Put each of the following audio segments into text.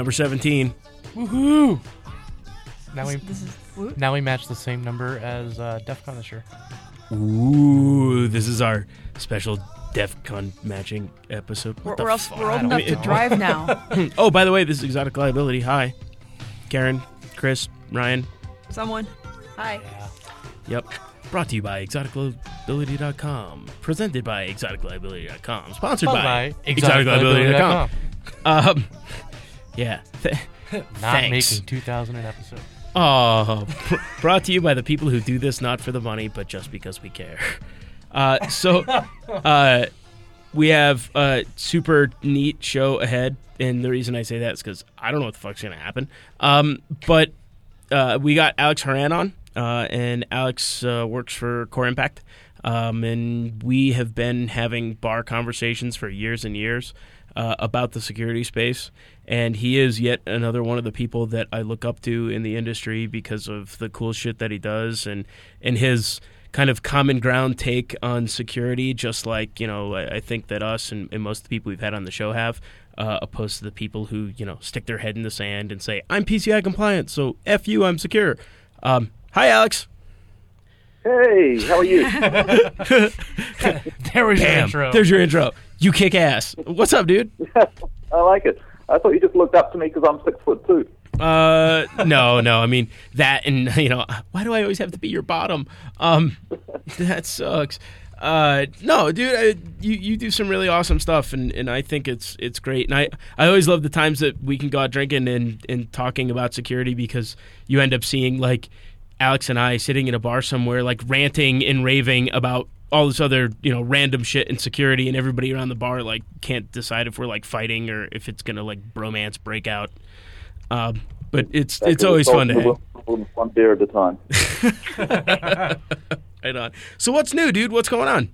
Number 17. Woohoo! Now we This is whoop. now we match the same number as uh, DEF CON this year. Ooh, this is our special DEF CON matching episode. We're, What the we're, also, fuck? we're old I don't enough to know. drive now. Oh, by the way, this is Exotic Liability. Hi. Karen, Chris, Ryan. Someone. Hi. Yep. Brought to you by exoticliability.com. Presented by exoticliability.com. Sponsored Followed by, by exoticliability.com. Um, yeah. Th- Not Thanks. making 2,000 an episode. Oh, pr- brought to you by the people who do this not for the money, but just because we care. Uh, so, uh, we have a super neat show ahead, and the reason I say that is because I don't know what the fuck's gonna happen. Um, but uh, we got Alex Horan on, uh, and Alex uh, works for Core Impact, um, and we have been having bar conversations for years and years uh, about the security space. And he is yet another one of the people that I look up to in the industry because of the cool shit that he does and and his kind of common ground take on security, just like you know I, I think that us and, and most of the people we've had on the show have, uh, opposed to the people who you know stick their head in the sand and say I'm PCI compliant, so f you, I'm secure. Um, hi, Alex. Hey, how are you? There was your intro. There's your intro. You kick ass. What's up, dude? I like it. I thought you just looked up to me because I'm six foot two. Uh, no, no. I mean that, and you know, why do I always have to be your bottom? Um, that sucks. Uh, no, dude, I, you you do some really awesome stuff, and, and I think it's it's great. And I, I always love the times that we can go out drinking and, and talking about security because you end up seeing like Alex and I sitting in a bar somewhere, like ranting and raving about all this other you know random shit and security, and everybody around the bar like can't decide if we're like fighting or if it's gonna like bromance break out. Um, but it's it's always fun to hang. One one beer at a time. Right on. So what's new, dude? What's going on?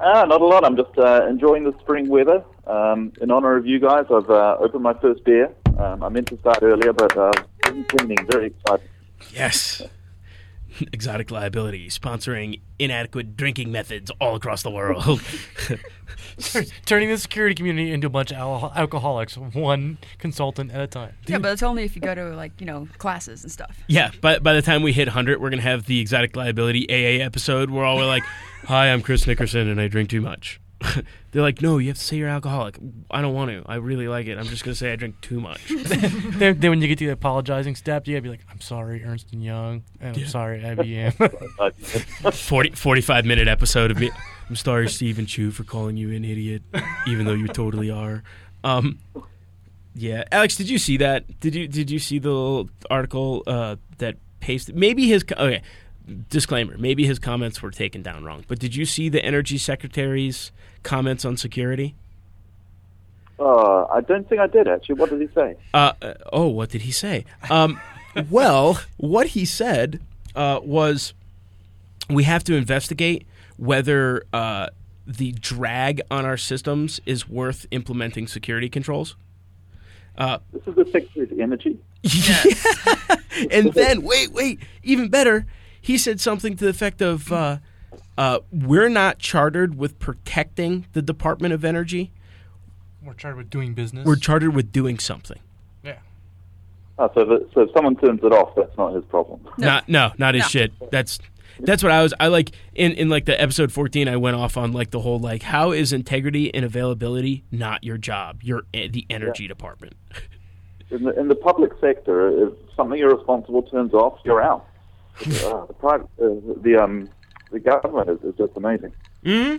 Ah, not a lot. I'm just uh, enjoying the spring weather. Um, in honor of you guys, I've uh, opened my first beer. Um, I meant to start earlier, but uh, I'm cleaning. Very excited. Yes. Exotic liability sponsoring inadequate drinking methods all across the world. Turning the security community into a bunch of al- alcoholics, one consultant at a time. Yeah, but it's only if you go to like you know classes and stuff. yeah, but by the time we hit 100, we're going to have the exotic liability AA episode where all we're like, "Hi, I'm Chris Nickerson and I drink too much." They're like, "No, you have to say you're alcoholic." I don't want to. I really like it. I'm just going to say I drink too much. then, then when you get to the apologizing step, you gotta be like, "I'm sorry, Ernst and Young, and I'm Yeah. sorry, IBM." Uh, 40, 45 minute episode of me. I'm sorry, Steven Chu, for calling you an idiot, even though you totally are. Um, yeah, Alex, did you see that? Did you did you see the little article uh, that pasted? Maybe his okay. Disclaimer: Maybe his comments were taken down wrong. But did you see the energy secretary's comments on security? uh, I don't think I did actually. What did he say? Uh, uh, oh, what did he say? Um, well, what he said uh, was we have to investigate whether uh, the drag on our systems is worth implementing security controls. This is the Secretary of Energy. and then, wait, wait, even better, he said something to the effect of uh, uh, we're not chartered with protecting the Department of Energy, We're chartered with doing business. we're chartered with doing something. yeah. Oh, so, if, so if someone turns it off, that's not his problem. Not no, not his No. shit. That's that's what I was. I like in in like the episode fourteen. I went off on like the whole like how is integrity and availability not your job? You're e- the energy department. In the, in the public sector, if something irresponsible turns off, you're out. Uh, the private, uh, the um, the government is, is just amazing. Hmm.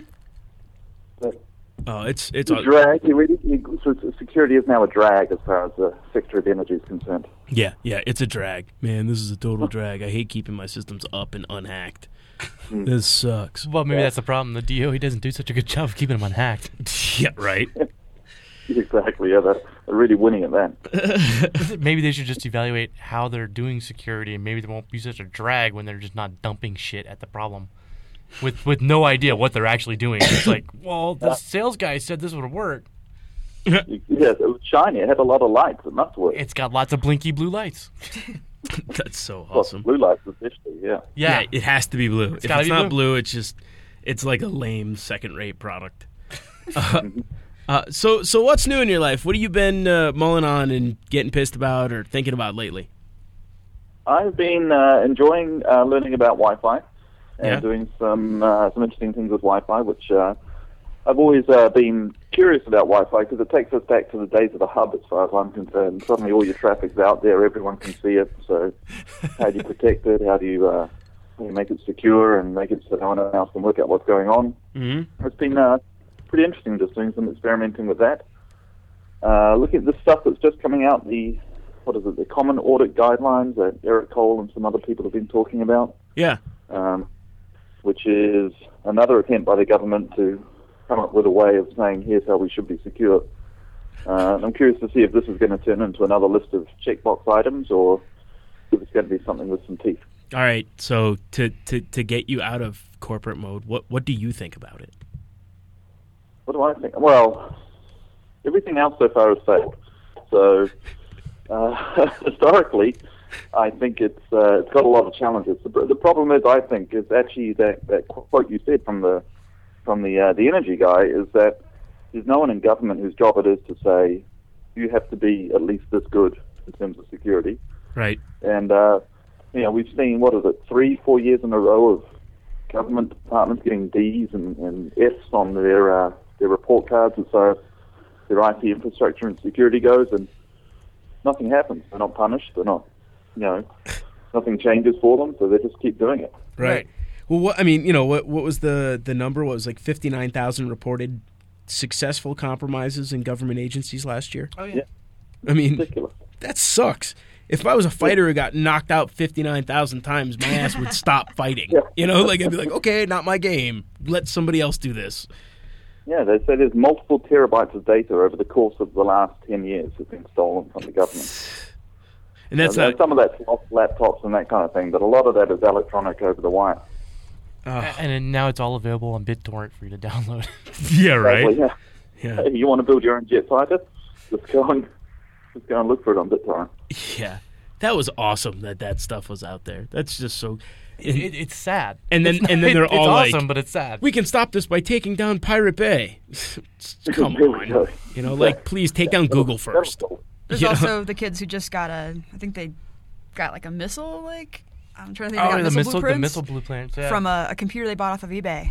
But Oh, it's it's the all, drag, you really, you, so security is now a drag as far as the sector of Energy is concerned. yeah yeah. It's a drag, man. This is a total drag. I hate keeping my systems up and unhacked. This sucks. Well, maybe that's the problem. The DOE doesn't do such a good job of keeping them unhacked. Yeah, right. Exactly, yeah, they're, they're really winning at that. maybe they should just evaluate how they're doing security, and maybe they won't be such a drag when they're just not dumping shit at the problem, with with no idea what they're actually doing. It's like, well, the sales guy said this would work. Yes, it was shiny. It had a lot of lights. It must work. It's got lots of blinky blue lights. That's so Well, awesome. blue lights, especially. Yeah. Yeah, Yeah, it has to be blue. if it's be not blue. blue, it's just it's like a lame second rate product. Uh, Uh, so, so what's new in your life? What have you been uh, mulling on and getting pissed about or thinking about lately? I've been uh, enjoying uh, learning about Wi-Fi and Yeah. doing some uh, some interesting things with Wi-Fi, which uh, I've always uh, been curious about Wi-Fi because it takes us back to the days of the hub, as far as I'm concerned. Suddenly, all your traffic's out there; everyone can see it. So, how do you protect it? How do you, uh, how do you make it secure and make it so no one else can work out what's going on? Mm-hmm. It's been uh, pretty interesting just doing some experimenting with that. Uh, looking at the stuff that's just coming out, the what is it, the Common Audit Guidelines that Eric Cole and some other people have been talking about, Yeah. um, which is another attempt by the government to come up with a way of saying here's how we should be secure. Uh, I'm curious to see if this is going to turn into another list of checkbox items or if it's going to be something with some teeth. All right. So, to, to, to get you out of corporate mode, what what do you think about it? What do I think? Well, everything else so far has failed. So, uh, historically, I think it's uh, it's got a lot of challenges. The, the problem is, I think, is actually that, that quote you said from the from the uh, the energy guy is that there's no one in government whose job it is to say you have to be at least this good in terms of security. Right. And uh, you know, we've seen what is it, three, four years in a row of government departments getting D's and, and F's on their uh, their report cards as far as their IT infrastructure and security goes, and nothing happens. They're not punished. They're not, you know, nothing changes for them, so they just keep doing it. Right. Well, what I mean, you know, what what was the the number? What was like fifty nine thousand reported successful compromises in government agencies last year? Oh Yeah. I mean, Ridiculous. that sucks. If I was a fighter who got knocked out fifty nine thousand times, my ass would stop fighting. Yeah. You know, like I'd be like, okay, not my game. Let somebody else do this. Yeah, they say there's multiple terabytes of data over the course of the last 10 years that's been stolen from the government. And that's And not. some of that's off laptops and that kind of thing, but a lot of that is electronic over the wire. oh, And then now it's all available on BitTorrent for you to download. yeah, Well, right. yeah. Yeah, Hey, you want to build your own jet fighter? Just go and just go and look for it on BitTorrent. yeah. That was awesome that that stuff was out there. That's just so. It, it, it's sad. And then- It's and then they're it's all like- awesome, but it's sad. we can stop this by taking down Pirate Bay. Come on, you know, like please take down Google That'll- that'll first. There's You know? also the kids who just got a. I think they got like a missile. Like I'm trying to think. They oh, got the missile missile, the missile blueprints. Yeah. from a, a computer they bought off of eBay.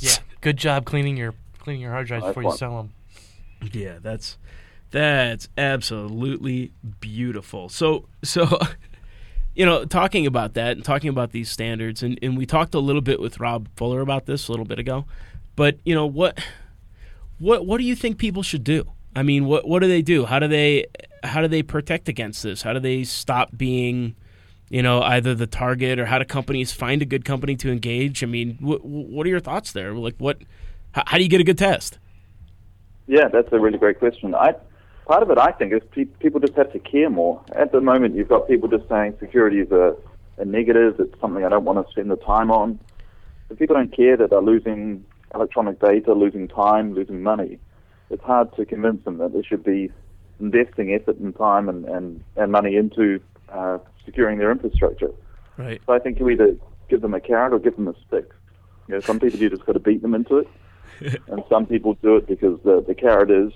yeah. Good job cleaning your cleaning your hard drives Nice before you sell them. Yeah, that's that's absolutely beautiful. So so you know, talking about that and talking about these standards and, and we talked a little bit with Rob Fuller about this a little bit ago. But, you know, what what what do you think people should do? I mean, what what do they do? How do they how do they protect against this? How do they stop being you know, either the target or how do companies find a good company to engage? I mean, what what are your thoughts there? Like, what, how, how do you get a good test? Yeah, that's a really great question. I part of it, I think, is pe- people just have to care more. At the moment, you've got people just saying security is a, a negative. It's something I don't want to spend the time on. If people don't care that they're losing electronic data, losing time, losing money, it's hard to convince them that they should be investing effort and time and, and, and money into uh, securing their infrastructure. Right. So I think you either give them a carrot or give them a stick. You know, some people you just got to beat them into it, and some people do it because the the carrot is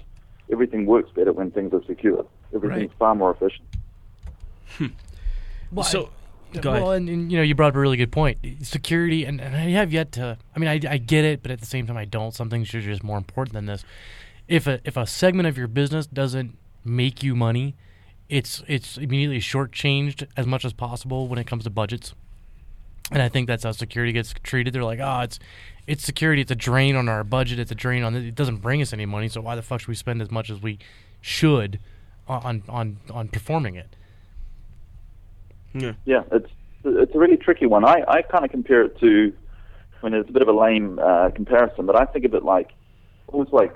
everything works better when things are secure. Everything's Right. far more efficient. Hmm. Well, so, I- go well, ahead. and, and you know, you brought up a really good point. Security, and, and I have yet to. I mean, I, I get it, but at the same time, I don't. Some things are just more important than this. If a if a segment of your business doesn't make you money, it's it's immediately shortchanged as much as possible when it comes to budgets. And I think that's how security gets treated. They're like, oh, it's it's security. It's a drain on our budget. It's a drain on it. It doesn't bring us any money. So why the fuck should we spend as much as we should on on on performing it? Yeah. Yeah, it's it's a really tricky one. I, I kind of compare it to, I mean, it's a bit of a lame uh, comparison, but I think of it like almost like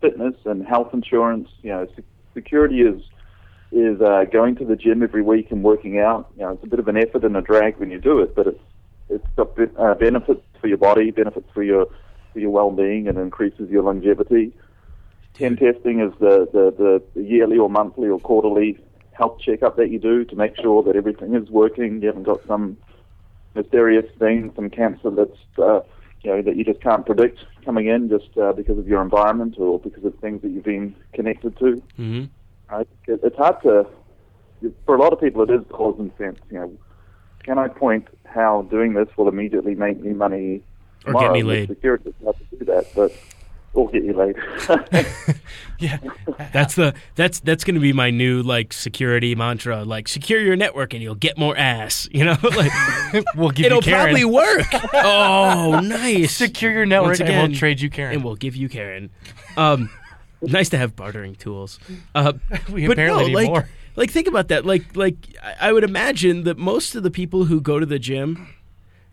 fitness and health insurance. You know, se- security is is uh, going to the gym every week and working out. You know, it's a bit of an effort and a drag when you do it, but it's it's got be- uh, benefits for your body, benefits for your for your well-being, and increases your longevity. Pen testing is the, the, the, yearly or monthly or quarterly health checkup that you do to make sure that everything is working. You haven't got some mysterious thing, some cancer that's uh, you know that you just can't predict coming in just uh, because of your environment or because of things that you've been connected to. hmm I, it, it's hard to, for a lot of people, it is cause and sense. You know, can I point how doing this will immediately make me money Or get me laid. Security, it's hard to do that, but we'll get you laid. Yeah. That's the that's that's going to be my new like security mantra. Like secure your network and you'll get more ass. You know, like we'll give it'll you Karen. probably work. oh, nice. Secure your network Once and we'll trade you Karen. and we'll give you Karen. Um, nice to have bartering tools. Uh, We but apparently no, need like, more. Like think about that. Like like I- I would imagine that most of the people who go to the gym,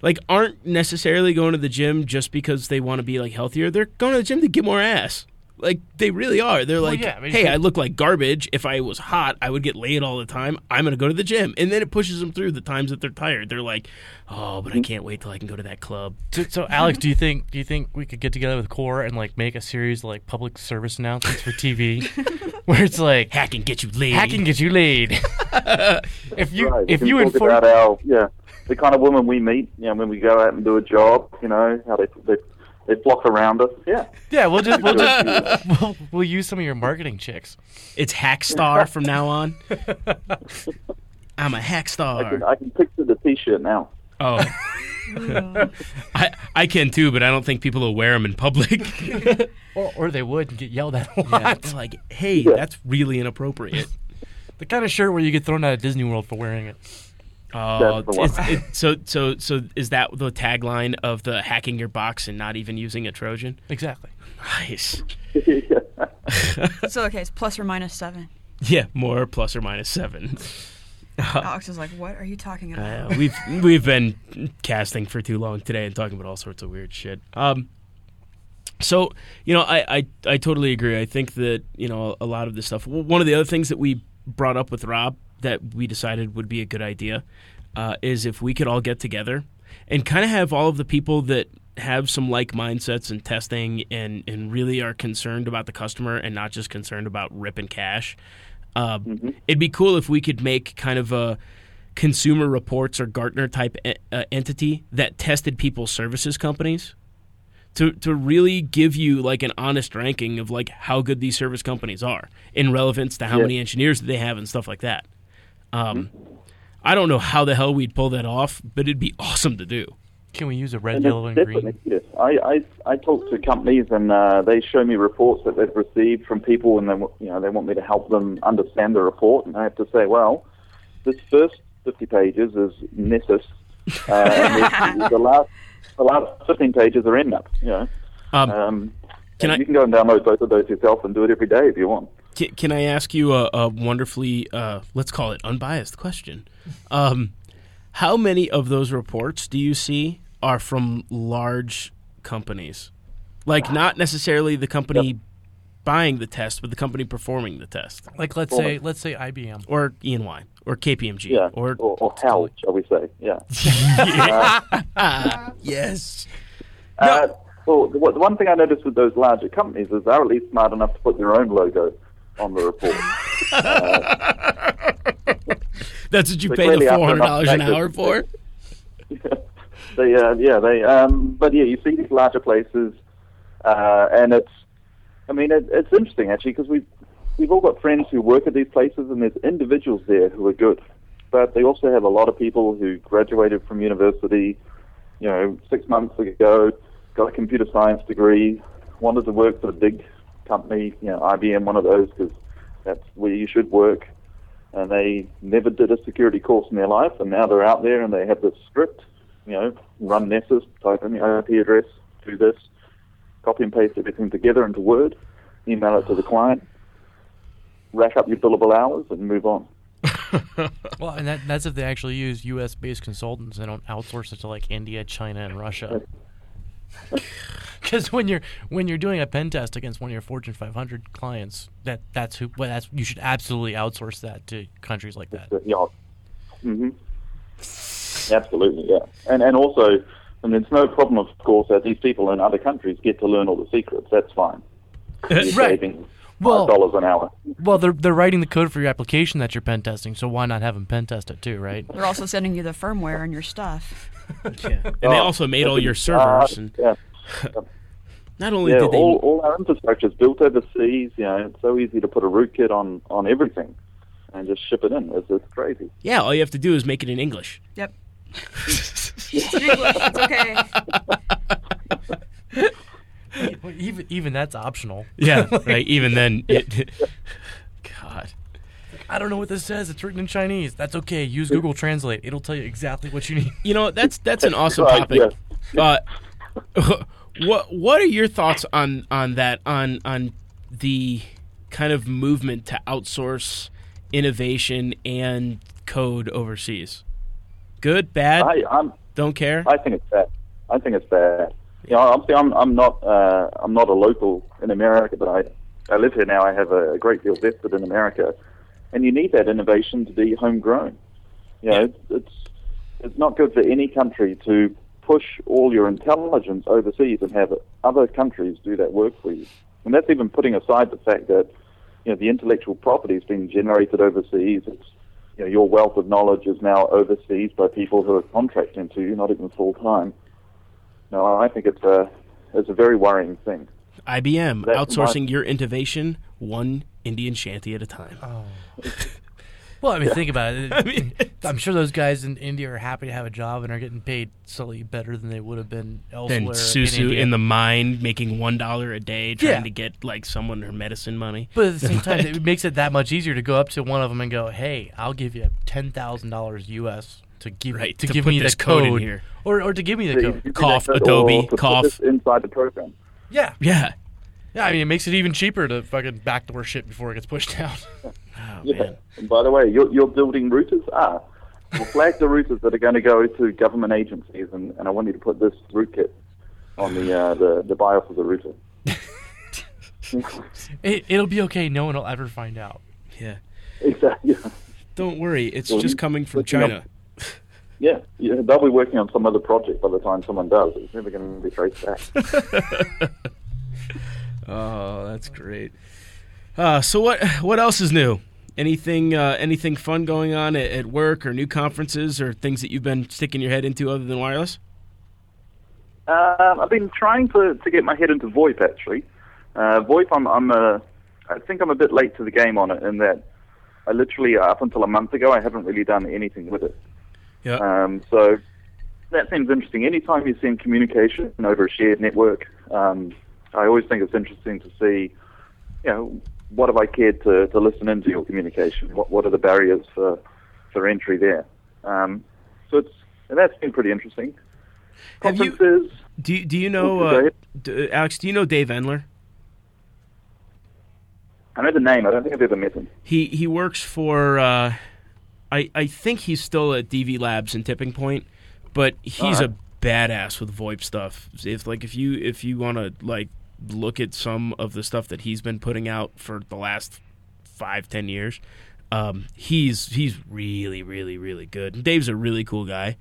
like aren't necessarily going to the gym just because they want to be like healthier. They're going to the gym to get more ass. Like they really are. They're like, yeah, I mean, hey, I look like garbage. If I was hot, I would get laid all the time. I'm gonna go to the gym, and then it pushes them through the times that they're tired. They're like, oh, but I mm. can't wait till I can go to that club. So, so Alex, do you think do you think we could get together with Core and like make a series of like public service announcements for TV, where it's like Hack and get you laid. hack and get you laid. if you right. if can you talk enforce about our yeah the kind of women we meet, you know, when we go out and do a job, you know, how they they they flock around us. Yeah. yeah, we'll just we'll just we'll, we'll use some of your marketing chicks. It's Hackstar from now on. I'm a hack I star. can, I can picture the T-shirt now. Oh, I I can too, but I don't think people will wear them in public. Or, or they would and get yelled at a yeah, lot. they're like, hey, Yeah. that's really inappropriate. The kind of shirt where you get thrown out of Disney World for wearing it. Oh, That's the one. it's- it- so so so is that the tagline of the hacking your box and not even using a Trojan? Exactly. Nice. So okay, it's plus or minus seven. Yeah, more plus or minus seven. Alex is like, "What are you talking about?" Uh, we've we've been casting for too long today and talking about all sorts of weird shit. Um, so you know, I, I I totally agree. I think that you know a lot of this stuff. One of the other things that we brought up with Rob that we decided would be a good idea uh, is if we could all get together and kind of have all of the people that have some like mindsets and testing and and really are concerned about the customer and not just concerned about ripping cash. Uh, It'd be cool if we could make kind of a consumer reports or Gartner type e- uh, entity that tested people's services companies to to really give you like an honest ranking of like how good these service companies are in relevance to how Yeah. many engineers that they have and stuff like that. Um, I don't know how the hell we'd pull that off, but it'd be awesome to do. Can we use a red, And yellow, and green? Yes, I, I I talk to companies and uh, they show me reports that they've received from people, and they you know they want me to help them understand the report, and I have to say, well, this first 50 pages is Nessus, uh, and the, the last the last 15 pages are Nmap. You know, Um, um, Can I- you can go and download both of those yourself and do it every day if you want. Can, can I ask you a, a wonderfully, uh, let's call it unbiased question? Um, how many of those reports do you see are from large companies? Like, not necessarily the company buying the test, but the company performing the test, Like let's say let's say IBM. or E&Y, or KPMG, Yeah, or, or, or how shall we say? Yeah. yes. Uh, well, the, the one thing I noticed with those larger companies is they're at least smart enough to put their own logo on the report. That's what you pay the four hundred dollars an hour for. they, uh, yeah, they. Um, but yeah, you see these larger places, uh, and it's. I mean, it, it's interesting actually because we've we've all got friends who work at these places, and there's individuals there who are good, but they also have a lot of people who graduated from university, you know, six months ago, got a computer science degree, wanted to work for a big company, you know, IBM, one of those, because that's where you should work. And they never did a security course in their life, and now they're out there and they have this script, you know, run Nessus, type in the IP address, do this, copy and paste everything together into Word, email it to the client, rack up your billable hours, and move on. Well, and that, that's if they actually use U.S. based consultants. They don't outsource it to like India, China, and Russia. Because when you're when you're doing a pen test against one of your Fortune 500 clients, that that's who well, that's you should absolutely outsource that to countries like that. But, yeah. hmm Absolutely, yeah. And and also, and it's no problem, of course, that these people in other countries get to learn all the secrets. That's fine. You're Right. saving- Well- dollars an hour. Well, they're they're writing the code for your application that you're pen testing, so why not have them pen test it too, right? They're also sending you the firmware and your stuff. Yeah. And they Oh, also made all your uh, servers. And yeah, not only yeah. did they, All, all our infrastructure is built overseas. You know, it's so easy to put a rootkit on on everything and just ship it in. It's, it's crazy. yeah, all you have to do is make it in English. Yep. It's in English. It's okay. Well, even even that's optional. Yeah, right. Even then, it, God. I don't know what this says. It's written in Chinese. That's okay. Use Google Translate. It'll tell you exactly what you need. You know that's that's an awesome Right, topic. Uh, what what are your thoughts on on that on on the kind of movement to outsource innovation and code overseas? Good, bad, I, I'm don't care. I think it's bad. I think it's bad. You know, obviously, I'm I'm not uh, I'm not a local in America, but I I live here now. I have a, a great deal of vested in America, and you need that innovation to be homegrown. You know, it's, it's it's not good for any country to push all your intelligence overseas and have other countries do that work for you. And that's even putting aside the fact that you know the intellectual property is being generated overseas. It's you know your wealth of knowledge is now overseas by people who are contracting to you, not even full time. No, I think it's a it's a very worrying thing. IBM outsourcing your innovation one Indian shanty at a time. Oh. Well, I mean, think about it. I mean, I'm sure those guys in India are happy to have a job and are getting paid slightly better than they would have been elsewhere. then in, Susu India. in the mine making one dollar a day trying Yeah. to get like someone her medicine money. But at the same time, it makes it that much easier to go up to one of them and go, "Hey, I'll give you ten thousand dollars U.S. to give Right, to, to give me this the code in here." or or to give me the You- you code." Cough, Adobe, or to put cough. inside the program. Yeah, Yeah. Yeah. I mean, it makes it even cheaper to fucking backdoor shit before it gets pushed out. Oh, Yeah. man. And by the way, you're, you're building routers. Ah, we'll flag the routers that are going to go to government agencies, and, and I want you to put this rootkit on the uh, the the BIOS of the router. it, it'll be okay. No one will ever find out. Yeah. exactly. Don't worry, it's Well, just coming from looking up- China. Yeah, yeah, they'll be working on some other project by the time someone does. It's never going to be traced back. Oh, that's great. Uh, so what what else is new? Anything uh, anything fun going on at, at work or new conferences or things that you've been sticking your head into other than wireless? Um, I've been trying to, to get my head into VoIP actually. Uh, VoIP, I'm, I'm a, I think I'm a bit late to the game on it in that I literally, up until a month ago, I haven't really done anything with it. Yeah. Um, so that seems interesting. Anytime you send communication over a shared network, um, I always think it's interesting to see, you know, what have I cared to, to listen into your communication? What what are the barriers for for entry there? Um, so it's and that's been pretty interesting. Have you-. Do you, do you know uh, ahead. Alex? Do you know Dave Endler? I know the name. I don't think I've ever met him. He he works for. Uh, I I think he's still at DV Labs in Tipping Point, but he's Alright. a badass with VoIP stuff. If like if you if you want to like look at some of the stuff that he's been putting out for the last five ten years, um, he's he's really really really good. Dave's a really cool guy.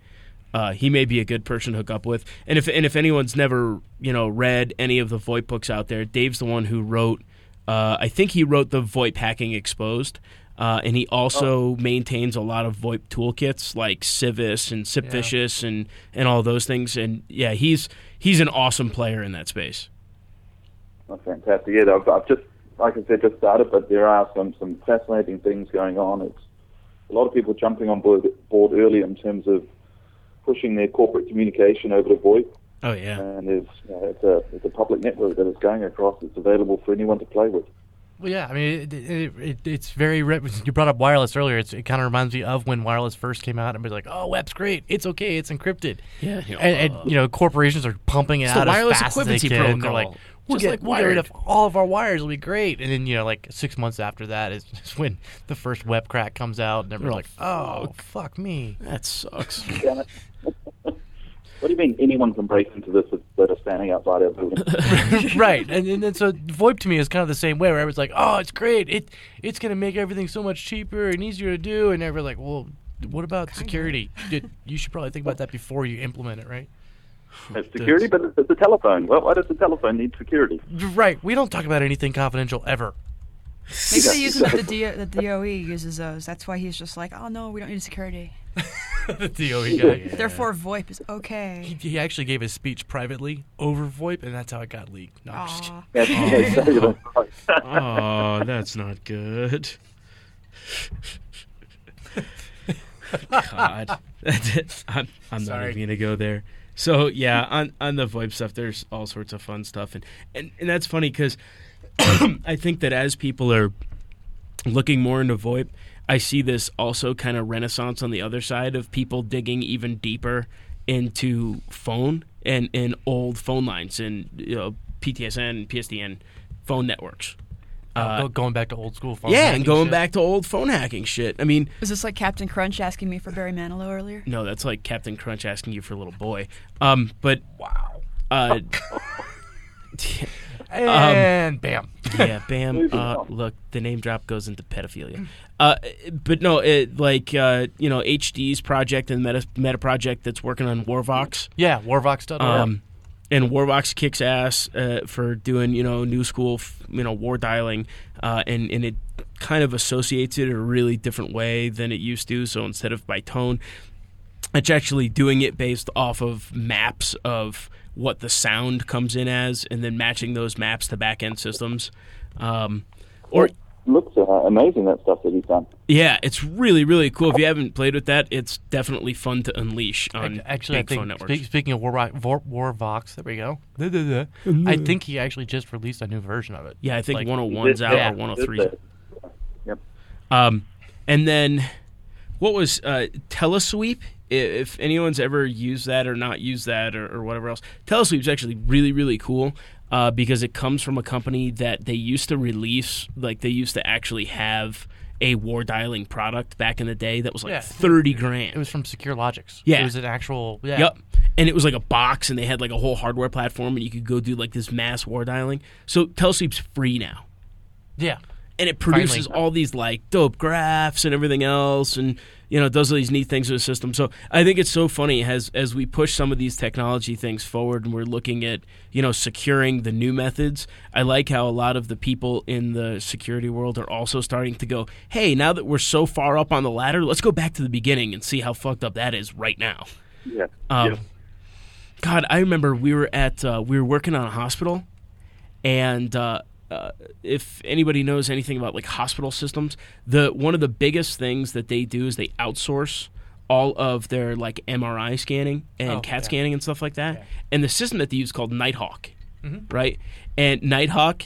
Uh, he may be a good person to hook up with. And if and if anyone's never you know read any of the VoIP books out there, Dave's the one who wrote. Uh, I think he wrote the VoIP Hacking Exposed, uh, and he also maintains a lot of VoIP toolkits like Civis and SipVicious and and all those things. And yeah, he's he's an awesome player in that space. Fantastic. Yeah, I've, I've just, like I said, just started, but there are some, some fascinating things going on. It's a lot of people jumping on board, board early in terms of pushing their corporate communication over to VoIP. Oh yeah, And there's, you know, it's, a, it's a public network that is going across. It's available for anyone to play with. Well, yeah, I mean, it, it, it, it's very. You brought up wireless earlier. It's, it kind of reminds me of when wireless first came out, and was like, "Oh, WEP's great. It's okay. It's encrypted." yeah. You know, And, and you know, corporations are pumping it It's the out wireless as fast as they equivalency can. They're protocol, like, "We'll just get, like we'll get rid wired." of all of our wires. It'll be great." And then you know, like six months after that is, is when the first WEP crack comes out, and everyone's like, "Oh, fuck me." that sucks. Damn it. what do you mean anyone can break into this that are standing outside our building? right, and, and then so VoIP to me is kind of the same way, where everyone's like, "Oh, it's great. It it's gonna make everything so much cheaper and easier to do," and everyone's like, "Well, what about security? You- You should probably think about that before you implement it, right?" It's security, but it's a telephone. Well, why does the telephone need security? Right. We don't talk about anything confidential ever. Maybe they use them. The, D- the DOE uses those. That's why he's just like, oh no, we don't need security. the DOE guy. Therefore, VoIP is okay. He, he actually gave his speech privately over VoIP, and that's how it got leaked. No, I'm just kidding. Aw. Yeah, yeah, exactly right. Oh, that's not good. God, I'm, I'm not even gonna go there. So yeah, on on the VoIP stuff, there's all sorts of fun stuff, and and, and that's funny because I think that as people are looking more into VoIP, I see this also kind of renaissance on the other side of people digging even deeper into phone and and old phone lines and you know, PTSN, PSTN phone networks. Uh, go- going back to old school phone. Yeah, hacking and going shit. back to old phone hacking shit. I mean, Was this like Captain Crunch asking me for Barry Manilow earlier? no, that's like Captain Crunch asking you for a little boy. Um, but wow. Uh, and bam. yeah, bam. Uh, look, the name drop goes into pedophilia. Uh, but no, it, like uh, you know, HD's project and Meta, Meta project that's working on Warvox. Yeah, Warvox.org. Um, and Warvox kicks ass uh, for doing you know new school you know war dialing, uh, and and it kind of associates it in a really different way than it used to. So instead of by tone, it's actually doing it based off of maps of what the sound comes in as, and then matching those maps to back end systems. Um, or looks uh, amazing that stuff that he's done. yeah, it's really really cool. If you haven't played with that, it's definitely fun to unleash on Actually, I big phone think networks. spe- speaking of War, War, Warvox, there we go. I think he actually just released a new version of it. yeah, I think Like, 101's out yeah. or 103's out. Yep. Um, and then what was uh, Telesweep? If anyone's ever used that or not used that or, or whatever else, Telesweep's actually really really cool uh, because it comes from a company that they used to release, like they used to actually have a war dialing product back in the day that was like Yeah. thirty grand. It was from SecureLogix. Yeah. It was an actual. Yeah. Yep. And it was like a box, and they had like a whole hardware platform, and you could go do like this mass war dialing. So Telesweep's free now. Yeah. and it produces Finally. all these like dope graphs and everything else and you know does all these neat things with the system so i think it's so funny as as we push some of these technology things forward and we're looking at you know securing the new methods i like how a lot of the people in the security world are also starting to go hey now that we're so far up on the ladder let's go back to the beginning and see how fucked up that is right now Yeah. um, yeah. God, I remember we were at uh, we were working on a hospital, and uh, uh, if anybody knows anything about like hospital systems, the one of the biggest things that they do is they outsource all of their like MRI scanning and Oh, CAT yeah. scanning and stuff like that. Yeah. And the system that they use is called Nighthawk, Mhm. right? And Nighthawk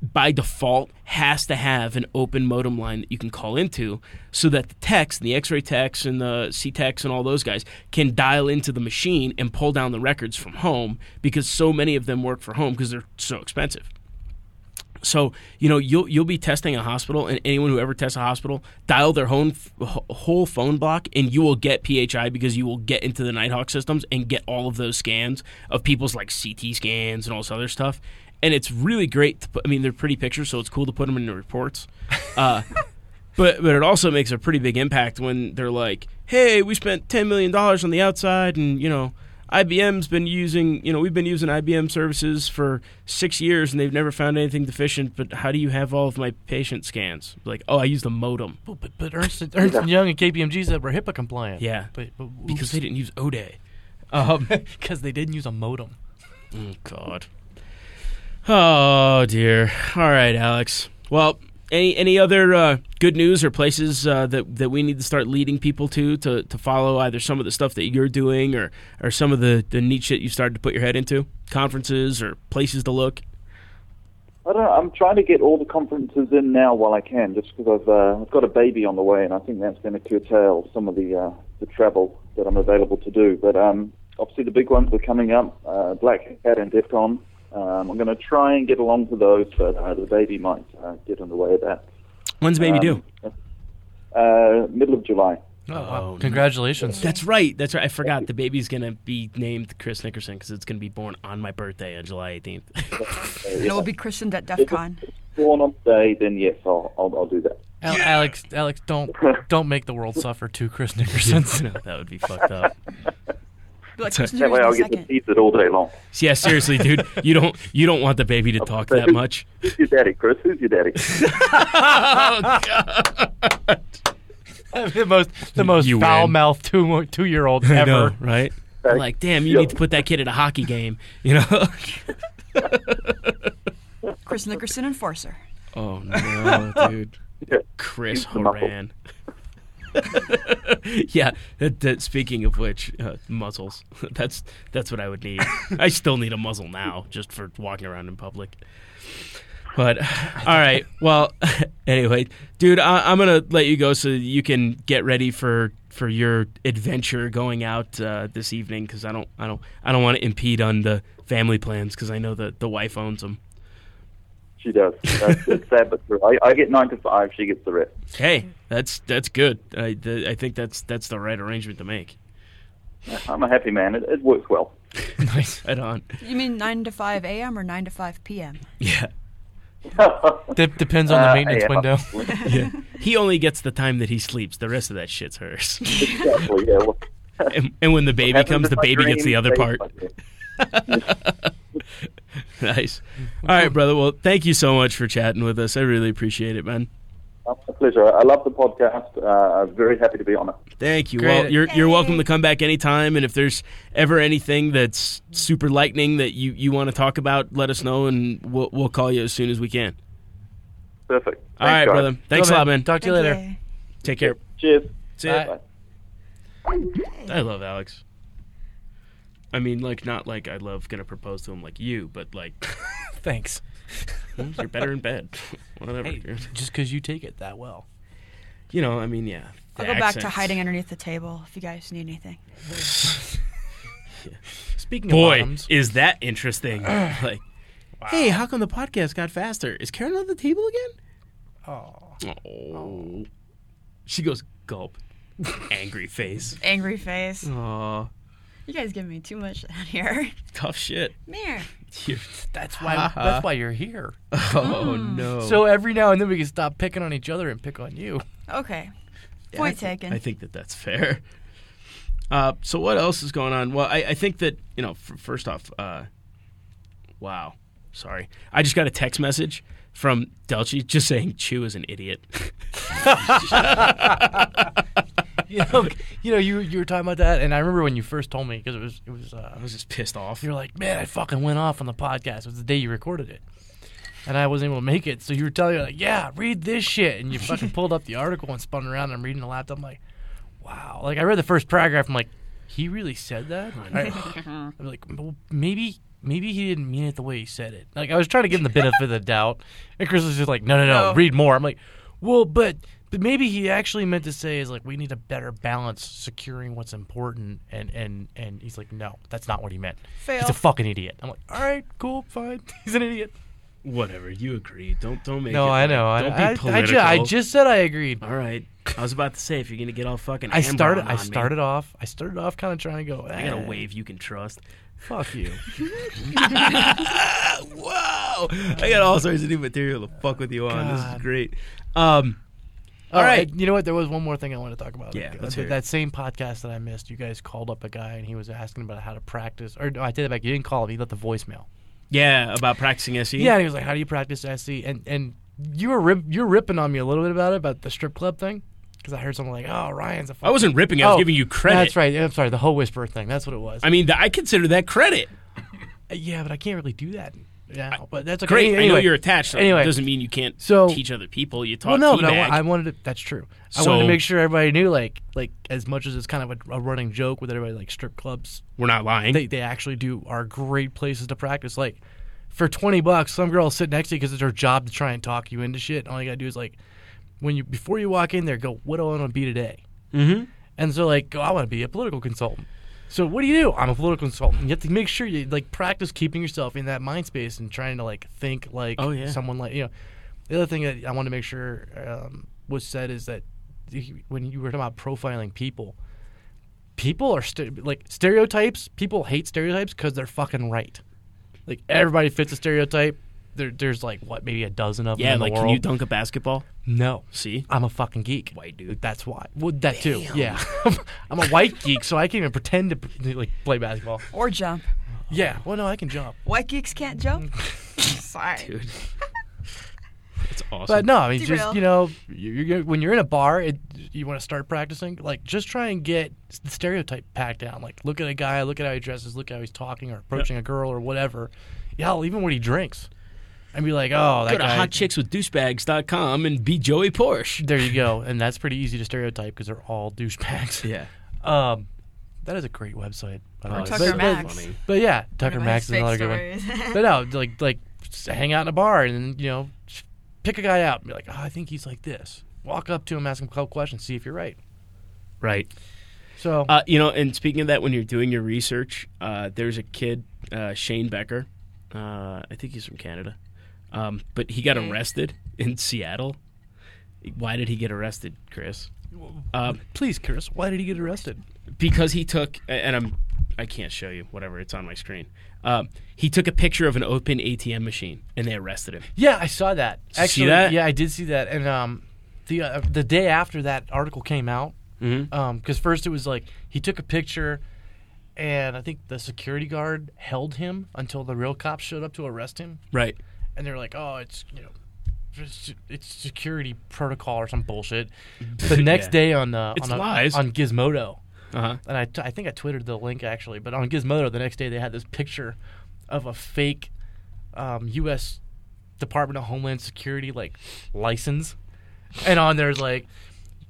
by default has to have an open modem line that you can call into so that the techs, the x-ray techs and the C-techs and all those guys can dial into the machine and pull down the records from home because so many of them work for home because they're so expensive. So you know you'll you'll be testing a hospital, and anyone who ever tests a hospital, dial their f- whole phone block, and you will get PHI because you will get into the Nighthawk systems and get all of those scans of people's like CT scans and all this other stuff. And it's really great. To put, I mean, they're pretty pictures, so it's cool to put them in the reports. Uh, but but it also makes a pretty big impact when they're like, "Hey, we spent ten million dollars on the outside, and you know, IBM's been using, you know, we've been using IBM services for six years, and they've never found anything deficient. But how do you have all of my patient scans? Like, oh, I used a modem But, but, but Ernst, Ernst and Young and KPMG said we're HIPAA compliant. Yeah. But, but because they didn't use ODay. Um, because they didn't use a modem. Oh God. Oh dear. All right, Alex. Well, any any other uh, good news or places uh, that that we need to start leading people to, to to follow either some of the stuff that you're doing or or some of the the neat shit you started to put your head into, conferences or places to look. I don't know. I'm trying to get all the conferences in now while I can, just because I've uh, I've got a baby on the way, and I think that's going to curtail some of the uh, the travel that I'm available to do. But um, obviously the big ones are coming up: uh, Black Hat and DEF CON. Um, I'm going to try and get along to those, but uh, the baby might uh, get in the way of that. When's baby Um, due? Uh, middle of July. Oh, Oh, wow. Congratulations. That's right. That's right. I forgot the baby's gonna be named Chris Nickerson because it's gonna be born on my birthday on July 18th. Uh, And yeah. it will be christened at DEF If CON. it's born on the day, then yes, I'll I'll, I'll do that. Al- Alex, Alex, don't don't make the world suffer too, Chris Nickerson. no, that would be fucked up. Be like, That way I'll in a get to second." tease it all day long. Yeah, seriously, dude. You don't you don't want the baby to talk that much. Who's your daddy, Chris? Who's your daddy? oh God. the most the most You win. foul mouthed two two year old ever. know, right? Okay. Like, damn, you Yeah. need to put that kid in a hockey game. You know? Chris Nickerson, enforcer. oh no, dude. Yeah. Chris Use the. Horan. yeah. That, that, speaking of which, uh, muzzles. That's that's what I would need. I still need a muzzle now, just for walking around in public. But all right. Well, anyway, dude, I, I'm gonna let you go so you can get ready for for your adventure going out uh, this evening because I don't I don't I don't want to impede on the family plans because I know that the wife owns them. She does. That's, it's sad but true. I, I get nine to five. She gets the rest. Hey, that's that's good. I, th- I think that's that's the right arrangement to make. I'm a happy man. It, it works well. nice, right on. You mean 9 to 5 a.m. or 9 to 5 p.m.? Yeah, Dep- depends on the Uh, maintenance yeah. window. yeah. he only gets the time that he sleeps. The rest of that shit's hers. exactly. Yeah. Well, And, and when the baby comes, the my baby gets the other stays part. Like that. nice. All right, brother. Well, thank you so much for chatting with us. I really appreciate it, man. A pleasure. I love the podcast. Uh, I'm very happy to be on it. Thank you. Great. Well, you're you're welcome to come back anytime. And if there's ever anything that's super lightning that you, you want to talk about, let us know, and we'll we'll call you as soon as we can. Perfect. All right, guys. brother. Thanks a lot, man. Talk to you Thank later. you. Take care. Cheers. See ya. Bye. I love Alex. I mean, like, not like I love gonna propose to him like you, but like, Thanks. Hmm, you're better in bed. Whatever. Hey, just because you take it that well. You know, I mean, yeah. I'll the go back to hiding underneath the table if you guys need anything. Speaking Boy, of bottoms, is that interesting. like, hey, how come the podcast got faster? Is Karen on the table again? oh, Oh. She goes, gulp. Angry face. Angry face. Aw, You guys give me too much out here. tough shit. There. You- that's why that's why you're here. oh, no. So every now and then we can stop picking on each other and pick on you. Okay. Yeah, Point I thi- taken. I think that that's fair. Uh, so what else is going on? Well, I, I think that you know. F- first off, uh, wow, sorry, I just got a text message from Delchi just saying Chu is an idiot. You know, you know, you you were talking about that, and I remember when you first told me because it was it was. Uh, I was just pissed off. you're like, man, I fucking went off on the podcast. It was the day you recorded it. And I wasn't able to make it. So you were telling me, like, yeah, read this shit. And you fucking pulled up the article and spun around and I'm reading the laptop. I'm like, wow. Like, I read the first paragraph. I'm like, he really said that? I, I'm like, well, maybe. Maybe he didn't mean it the way he said it. Like I was trying to give him the benefit of the doubt, and Chris was just like, "No, no, no, No. read more." I'm like, "Well, but but maybe he actually meant to say is like we need a better balance securing what's important." And and and he's like, "No, that's not what he meant." Fail. He's a fucking idiot. I'm like, all right, cool, fine. He's an idiot. Whatever, you agree Don't don't make it. No, I know. I, Don't I, be I, political. ju- I just said I agreed. All right. I was about to say if you're gonna get all fucking. I started. Amber I on me, started off. I started off kind of trying to go. I got a eh, wave you can trust. Fuck you. Whoa! I got all sorts of new material to fuck with you on. This is great. Um, All right. You know what? There was one more thing I want to talk about. Yeah, let's that, it. same podcast that I missed. You guys called up a guy and he was asking about how to practice. Or no, I take it back. You didn't call him. He left the voicemail. yeah, about practicing? SE. Yeah, and he was like, "How do you practice SE?" And and you were rip, you were ripping on me a little bit about it about the strip club thing because I heard someone like, "Oh, Ryan's a." I wasn't ripping. I was Oh, giving you credit. That's right. I'm sorry. The whole whisper thing. That's what it was. I mean, I consider that credit. Uh, yeah, but I can't really do that. Yeah, but that's okay. Great. I know you're attached. So anyway. it doesn't mean you can't So- teach other people. You taught Well, no, but I, I wanted to. That's true. I wanted to make sure everybody knew, like, like as much as it's kind of a, a running joke with everybody, like strip clubs, We're not lying. they they actually do are great places to practice. Like, for twenty bucks, some girl will sit next to you because it's her job to try and talk you into shit. All you gotta do is like, when you before you walk in there, go, what do I want to be today? mm-hmm. And so like, go, I want to be a political consultant. So what do you do? I'm a political consultant. You have to make sure you like practice keeping yourself in that mind space and trying to like think like Oh, yeah. someone like you know. The other thing that I want to make sure um, was said is that he- when you were talking about profiling people, people are st- like stereotypes. People hate stereotypes because they're fucking right. Like everybody fits a stereotype. there, there's like what maybe a dozen of them Yeah, in the like world. can you dunk a basketball? No, See, I'm a fucking geek. White dude. That's why. Well, that too. Yeah, I'm a white geek, so I can't even pretend to like play basketball. Or jump. Yeah. Well, no, I can jump. White geeks can't jump. Sorry. dude. That's awesome. But no, I mean, Derail. just you know, you're, you're, when you're in a bar, it, you want to start practicing. Like, just try and get the stereotype packed down. Like, look at a guy, look at how he dresses, look at how he's talking or approaching a girl or whatever. Yeah, even what he drinks, and be like, oh, that Go to guy. hotchickswithdouchebags.com and be Joey Porsche. There you go, and that's pretty easy to stereotype because they're all douchebags. Yeah. Um, that is a great website. Or. Tucker but, Max. But, but yeah, Tucker Max is another fake good one. But no, like like hang out in a bar and you know pick a guy out and be like, oh, I think he's like this. Walk up to him, ask him a couple questions, see if you're right. Right. So Uh, you know, and speaking of that, when you're doing your research, uh, there's a kid, uh, Shane Becker. Uh, I think he's from Canada, um, but he got Okay. arrested in Seattle. Why did he get arrested, Chris? Um, please, Chris, why did he get arrested? because he took, and I'm, I can't show you. Whatever, it's on my screen. Um, he took a picture of an open ATM machine, and they arrested him. Yeah, I saw that. you see Actually, that? yeah, I did see that. And um, the uh, the day after that article came out, Mm-hmm. um, because first it was like he took a picture, and I think the security guard held him until the real cops showed up to arrest him. Right. And they're like, "Oh, it's you know, it's security protocol or some bullshit." The next Yeah. day on uh, on, a- lies. on Gizmodo, Uh huh. and I, t- I think I twittered the link actually, but on Gizmodo the next day they had this picture of a fake um, U.S. Department of Homeland Security like license, and on there's like,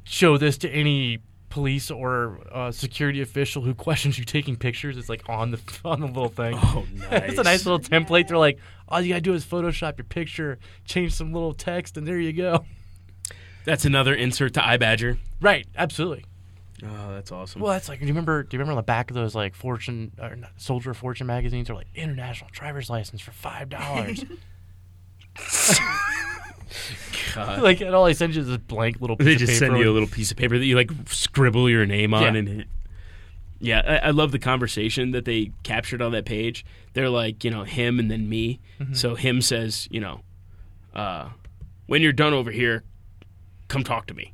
show this to any police or uh, security official who questions you taking pictures. It's like on the on the little thing. Oh, nice! it's a nice little template. They're like, all you gotta do is Photoshop your picture, change some little text, and there you go. That's another insert to iBadger. Right, absolutely. Oh, that's awesome. Well, that's like, do you remember? Do you remember on the back of those like Fortune or not, Soldier of Fortune magazines? Or like international driver's license for five dollars. God. like, and all they send you is a blank little. Piece They of just paper send you a with- little piece of paper that you like scribble your name on Yeah. and hit. Yeah, I, I love the conversation that they captured on that page. They're like, you know, him and then me. Mm-hmm. So him says, you know, uh, when you're done over here, come talk to me.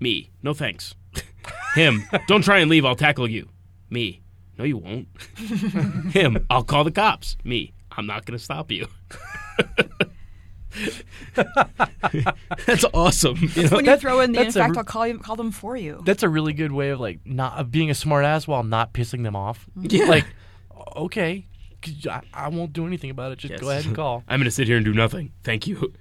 Me, no thanks. him, don't try and leave. I'll tackle you. Me, no, you won't. him, I'll call the cops. Me, I'm not going to stop you. That's awesome. You know, when you throw in the in that's a fact, r- I'll call you, call them for you. That's a really good way of like not of being a smart ass while not pissing them off. Yeah. Like, okay, I, I won't do anything about it. Just Yes. go ahead and call. I'm going to sit here and do nothing. Thank you.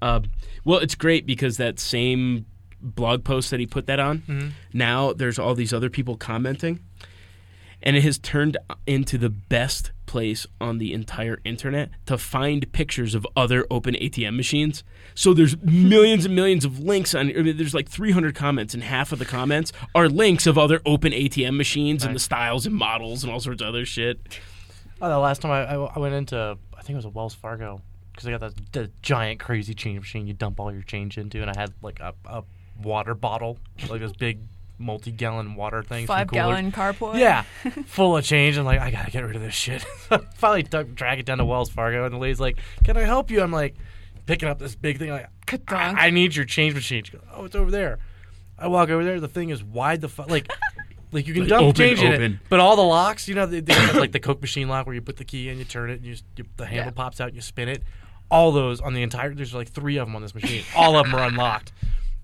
Uh, well, it's great because that same blog post that he put that on, Mm-hmm. now there's all these other people commenting, and it has turned into the best place on the entire internet to find pictures of other open ATM machines. So there's millions and millions of links on. I mean, there's like 300 comments, and half of the comments are links of other open ATM machines and the styles and models and all sorts of other shit. Oh, the last time I, I, I went into, I think it was a Wells Fargo, because I got that the giant crazy change machine you dump all your change into, and I had like a, a water bottle, like this big multi-gallon water thing. five-gallon carport. Yeah, full of change. I'm like, I gotta get rid of this shit. Finally, dug, drag it down to Wells Fargo, and the lady's like, "Can I help you?" I'm like, picking up this big thing. Like, I, I need your change machine. She goes, "Oh, it's over there." I walk over there. The thing is wide the fu- like. Like you can Like, dump open, change in it, but all the locks, you know, they, they have like the Coke machine lock where you put the key in, you turn it, and you, you the handle Yeah. pops out, and you spin it. All those on the entire. There's like three of them on this machine. All of them are unlocked.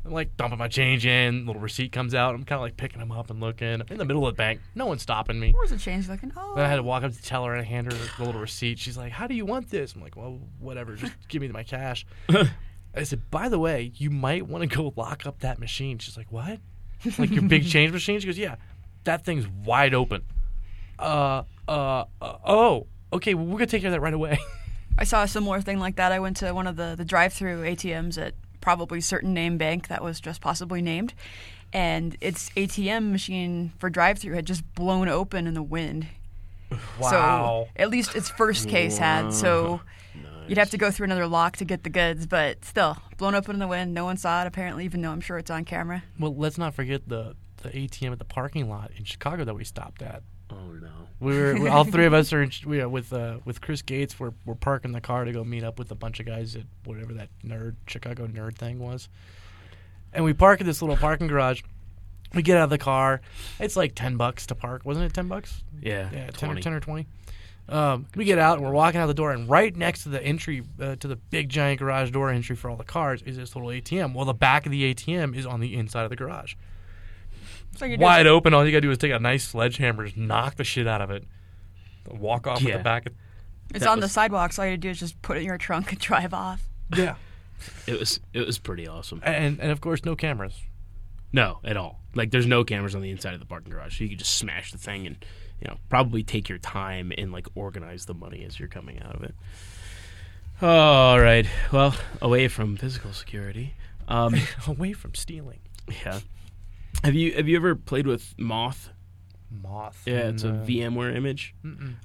I'm like dumping my change in. Little receipt comes out. I'm kind of like picking them up and looking. I'm in the middle of the bank. No one's stopping me. Where's the change looking? Oh, Then I had to walk up to the teller and hand her the little receipt. She's like, "How do you want this?" I'm like, "Well, whatever. Just give me my cash." I said, "By the way, you might want to go lock up that machine." She's like, "What? Like your big change machine?" She goes, "Yeah, that thing's wide open." Uh, uh, uh oh, okay. Well, we're gonna take care of that right away. I saw a similar thing like that. I went to one of the, the drive-through ATMs at probably certain name bank that was just possibly named, and its ATM machine for drive-through had just blown open in the wind. wow. So at least its first case had. So you'd have to go through another lock to get the goods, but still blown open in the wind. No one saw it apparently, even though I'm sure it's on camera. well, let's not forget the the ATM at the parking lot in Chicago that we stopped at. Oh no. We were we- all three of us are in, we are with uh, with Chris Gates. We're we're parking the car to go meet up with a bunch of guys at whatever that nerd Chicago nerd thing was. And we park in this little parking garage. We get out of the car. It's like ten bucks to park, wasn't it? Ten bucks? Yeah. Yeah, 10 or, 20. 10 or 20. Um, we get out and we're walking out the door, and right next to the entry uh, to the big giant garage door entry for all the cars is this little ATM. Well, the back of the ATM is on the inside of the garage, So you wide open. All you gotta do is take a nice sledgehammer, just knock the shit out of it, walk off with Yeah. the back. Of, it. it's that on the was- sidewalk, so all you do is just put it in your trunk and drive off. yeah, It was it was pretty awesome. and and of course no cameras. No, at all. Like there's no cameras on the inside of the parking garage, so you could just smash the thing and you know probably take your time and like organize the money as you're coming out of it. All right. Well, away from physical security. Um, Away from stealing. yeah. Have you have you ever played with Moth? Moth. Yeah, it's a VMware image.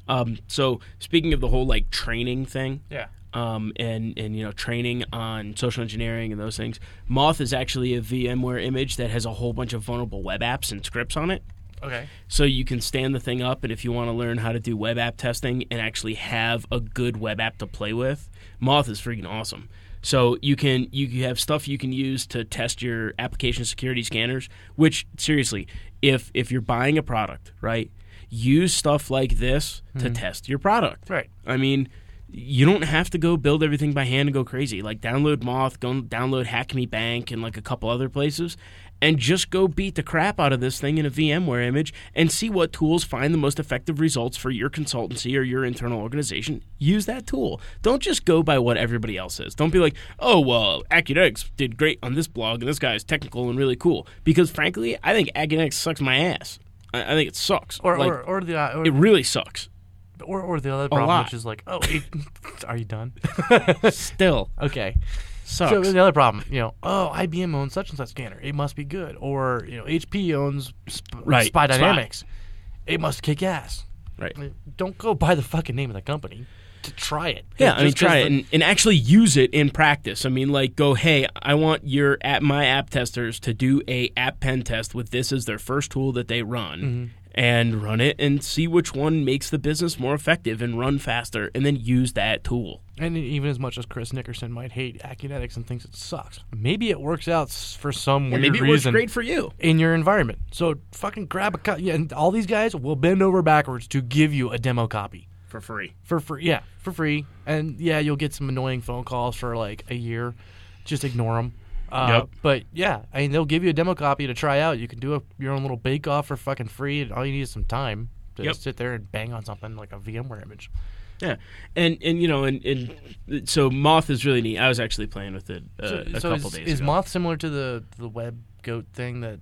Um, so speaking of the whole like training thing, Yeah. um, and and you know training on social engineering and those things. Moth is actually a VMware image that has a whole bunch of vulnerable web apps and scripts on it. Okay. So you can stand the thing up, and if you want to learn how to do web app testing and actually have a good web app to play with, Moth is freaking awesome. So you can you have stuff you can use to test your application security scanners. Which seriously, if if you're buying a product, right, use stuff like this to mm-hmm. test your product. Right. I mean, you don't have to go build everything by hand and go crazy. Like download Moth, go download Hacme Bank, and like a couple other places, and just go beat the crap out of this thing in a VMware image and see what tools find the most effective results for your consultancy or your internal organization. Use that tool. Don't just go by what everybody else says. Don't be like, oh well, Acunetix did great on this blog, and this guy is technical and really cool. Because frankly, I think Acunetix sucks my ass. I, I think it sucks. Or like, or or the uh, or, it really sucks. Or, or the other problem, lot. which is like, oh, it, are you done? Still okay. sucks. So the other problem, you know, oh, IBM owns such and such scanner. It must be good. Or you know, HP owns Sp- Right, Spy SPI. Dynamics. It must kick ass. right. Don't go by the fucking name of the company to try it. Yeah, I mean, Just 'cause try it the- and, and actually use it in practice. I mean, like, go, hey, I want your app, my app testers to do a app pen test with this as their first tool that they run, Mm-hmm. And run it and see which one makes the business more effective and run faster, and then use that tool. And even as much as Chris Nickerson might hate Acunetix and thinks it sucks, maybe it works out for some And weird maybe it works reason great for you. in your environment. So fucking grab a copy. Yeah, and all these guys will bend over backwards to give you a demo copy For free. for free. Yeah, for free. And yeah, you'll get some annoying phone calls for like a year. Just ignore them. Uh, Yep. But yeah, I mean, they'll give you a demo copy to try out. You can do a, your own little bake off for fucking free. And all you need is some time to Yep. sit there and bang on something like a VMware image. Yeah, and and you know, and, and so Moth is really neat. I was actually playing with it uh, So, a so couple is, days is ago. Moth similar to the the web goat thing that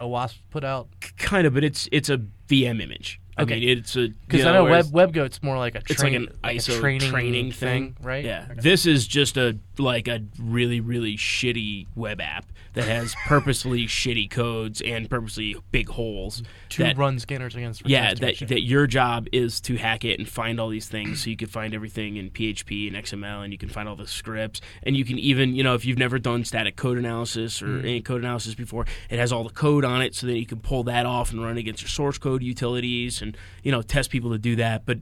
OWASP put out? kind of, but it's it's a VM image. Okay. Mean, it's a Because I know web WebGoat's more like a it's like an like a ISO training, training, thing, right? Yeah. Okay. This is just a like a really really shitty web app that has purposely shitty codes and purposely big holes. to that, run scanners against. yeah, that that your job is to hack it and find all these things, so you can find everything in PHP and XML, and you can find all the scripts, and you can even, you know, if you've never done static code analysis or Mm. any code analysis before, it has all the code on it, so that you can pull that off and run against your source code utilities, and you know, test people to do that. But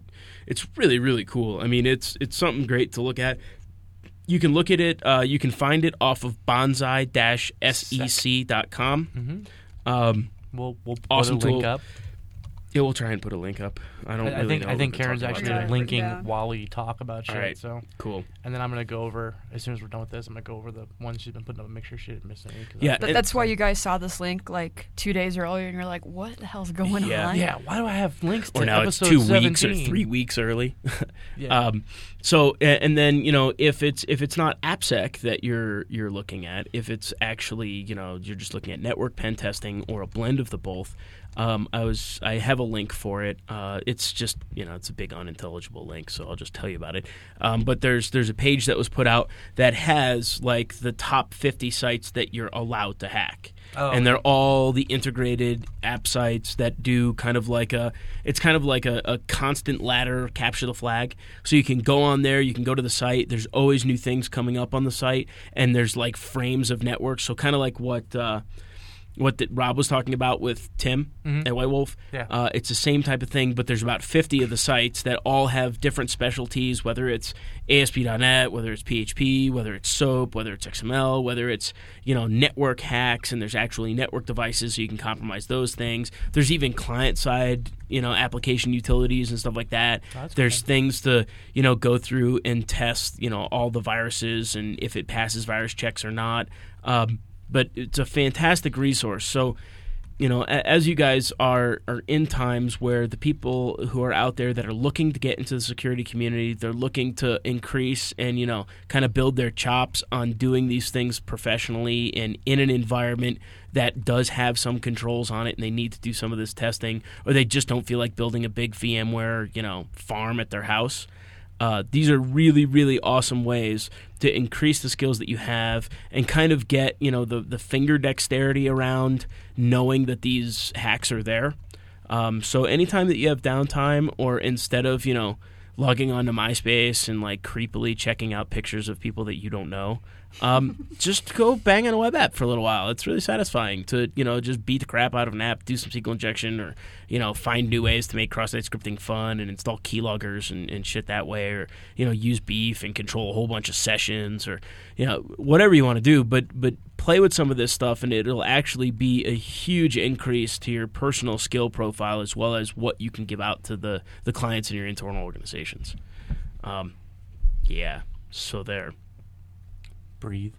it's really really cool. I mean, it's it's something great to look at. You can look at it. Uh, you can find it off of bonsai-sec.com. Mm-hmm. Um, we'll we'll put Awesome a link tool. up. Yeah, we'll try and put a link up. I don't. I, I really think know I think Karen's actually about Yeah, linking yeah. while we talk about shit. Alright. So Cool. and then I'm gonna go over as soon as we're done with this. I'm gonna go over the ones she's been putting up and make sure she didn't miss any. 'cause I- Yeah, Th- that's why you guys saw this link like two days earlier, and you're like, "What the hell's going Yeah. on?" yeah. Why do I have links to or now it's two 17? weeks or three weeks early. Yeah. um, so and then you know if it's if it's not AppSec that you're you're looking at, if it's actually you know you're just looking at network pen testing or a blend of the both. Um, I was I have a link for it. Uh, it's just you know it's a big unintelligible link, so I'll just tell you about it. Um, but there's there's a page that was put out that has like the top 50 sites that you're allowed to hack. Oh, and they're all the integrated app sites that do kind of like a it's kind of like a, a constant ladder capture the flag so you can go on there you can go to the site there's always new things coming up on the site and there's like frames of networks so kind of like what uh, what that Rob was talking about with Tim at White Wolf. Yeah. Uh, it's the same type of thing, but there's about 50 of the sites that all have different specialties, whether it's ASP.NET, whether it's PHP, whether it's SOAP, whether it's XML, whether it's you know network hacks, and there's actually network devices, so you can compromise those things. There's even client side you know application utilities and stuff like that. that's there's things to you know go through and test you know all the viruses and if it passes virus checks or not. Um, but it's a fantastic resource. So you know, as you guys are are in times where the people who are out there that are looking to get into the security community, they're looking to increase and you know, kind of build their chops on doing these things professionally and in an environment that does have some controls on it, and they need to do some of this testing, or they just don't feel like building a big VMware, you know, farm at their house. Uh, these are really, really awesome ways to increase the skills that you have and kind of get, you know, the, the finger dexterity around knowing that these hacks are there. Um, so anytime that you have downtime or instead of, you know, logging onto MySpace and like creepily checking out pictures of people that you don't know, um, just go bang on a web app for a little while. It's really satisfying to, you know, just beat the crap out of an app, do some SQL injection or, you know, find new ways to make cross-site scripting fun and install keyloggers and, and shit that way or, you know, use BeEF and control a whole bunch of sessions or, you know, whatever you want to do. But, but play with some of this stuff and it'll actually be a huge increase to your personal skill profile as well as what you can give out to the, the clients in your internal organizations. Um, yeah. So there. Breathe.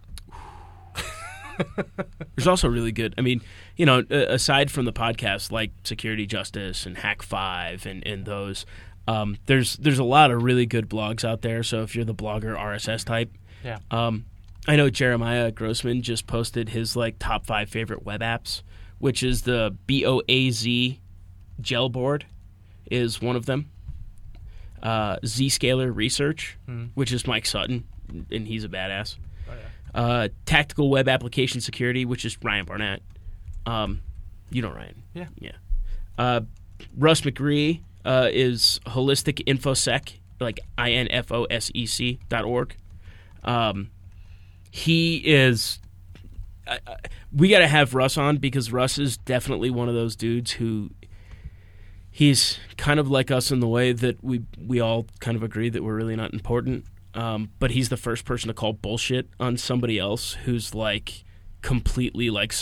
There's also really good. I mean, you know, aside from the podcast like Security Justice and Hak5 and and those, um, there's there's a lot of really good blogs out there. So if you're the blogger RSS type, Yeah. um, I know Jeremiah Grossman just posted his like top five favorite web apps, which is the BOAZ gel board, is one of them. Uh, Zscaler Research, which is Mike Sutton, and he's a badass. Uh, Tactical Web Application Security, which is Ryan Barnett. Um, you know Ryan. Yeah. Yeah. Uh, Russ McRee uh, is Holistic InfoSec, like I N F O S E C dot org. Um, he is. We got to have Russ on because Russ is definitely one of those dudes who. He's kind of like us in the way that we we all kind of agree that we're really not important. Um, but he's the first person to call bullshit on somebody else who's like completely like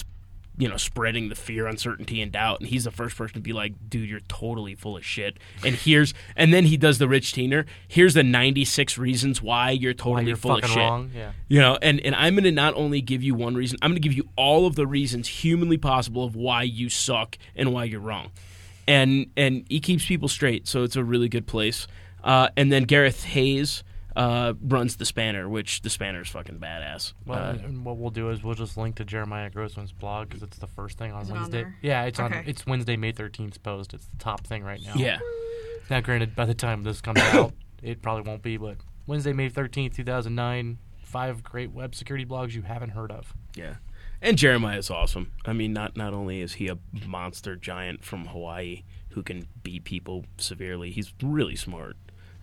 you know spreading the fear uncertainty and doubt. And he's the first person to be like dude you're totally full of shit. And here's and then he does the rich teener. Here's the 96 reasons why you're Why totally you're full of shit. wrong. Yeah. you know and, and i'm going to not only give you one reason i'm going to give you all of the reasons humanly possible of why you suck and why you're wrong. And and he keeps people straight so it's a really good place. Uh, and then Gareth Heyes uh, runs the spanner which the spanner is fucking badass Well, uh, and what we'll do is we'll just link to Jeremiah Grossman's blog because it's the first thing on Is it on Wednesday. there? yeah, it's on. It's Wednesday, May thirteenth post. It's the top thing right now. yeah Now, granted, by the time this comes out, it probably won't be. But Wednesday, May thirteenth, two thousand nine. Five great web security blogs you haven't heard of. Yeah. And Jeremiah is awesome. I mean, not not only is he a monster giant from Hawaii who can beat people severely, he's really smart.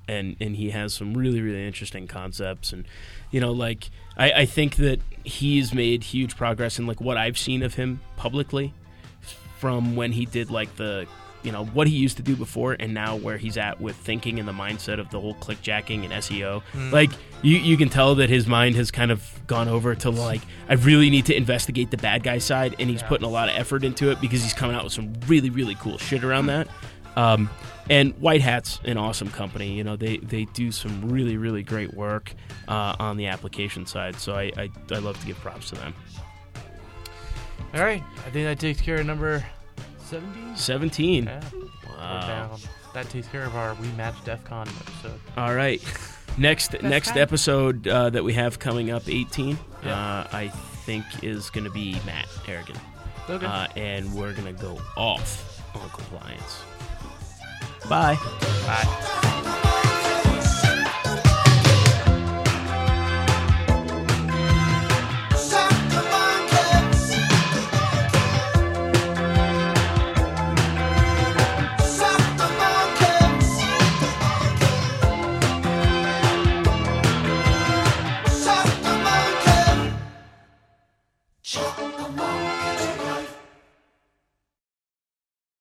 And and he has some really, really interesting concepts and you know, like I, I think that he's made huge progress in like what I've seen of him publicly from when he did like the you know what he used to do before and now where he's at with thinking and the mindset of the whole clickjacking and SEO. Like you you can tell that his mind has kind of gone over to like I really need to investigate the bad guy side and he's Yeah. putting a lot of effort into it because he's coming out with some really really cool shit around that. Um, and White Hat's an awesome company. You know they they do some really really great work uh, on the application side. So I, I I love to give props to them. All right, I think that takes care of number seventeen. Seventeen. Yeah, Wow. down. That takes care of our We Match DEF CON episode. All right. Next next time. episode uh, that we have coming up, 18, Yeah. uh, I think is going to be Matt Harrigan. Okay. Uh, and we're going to go off on compliance. Bye. Bye.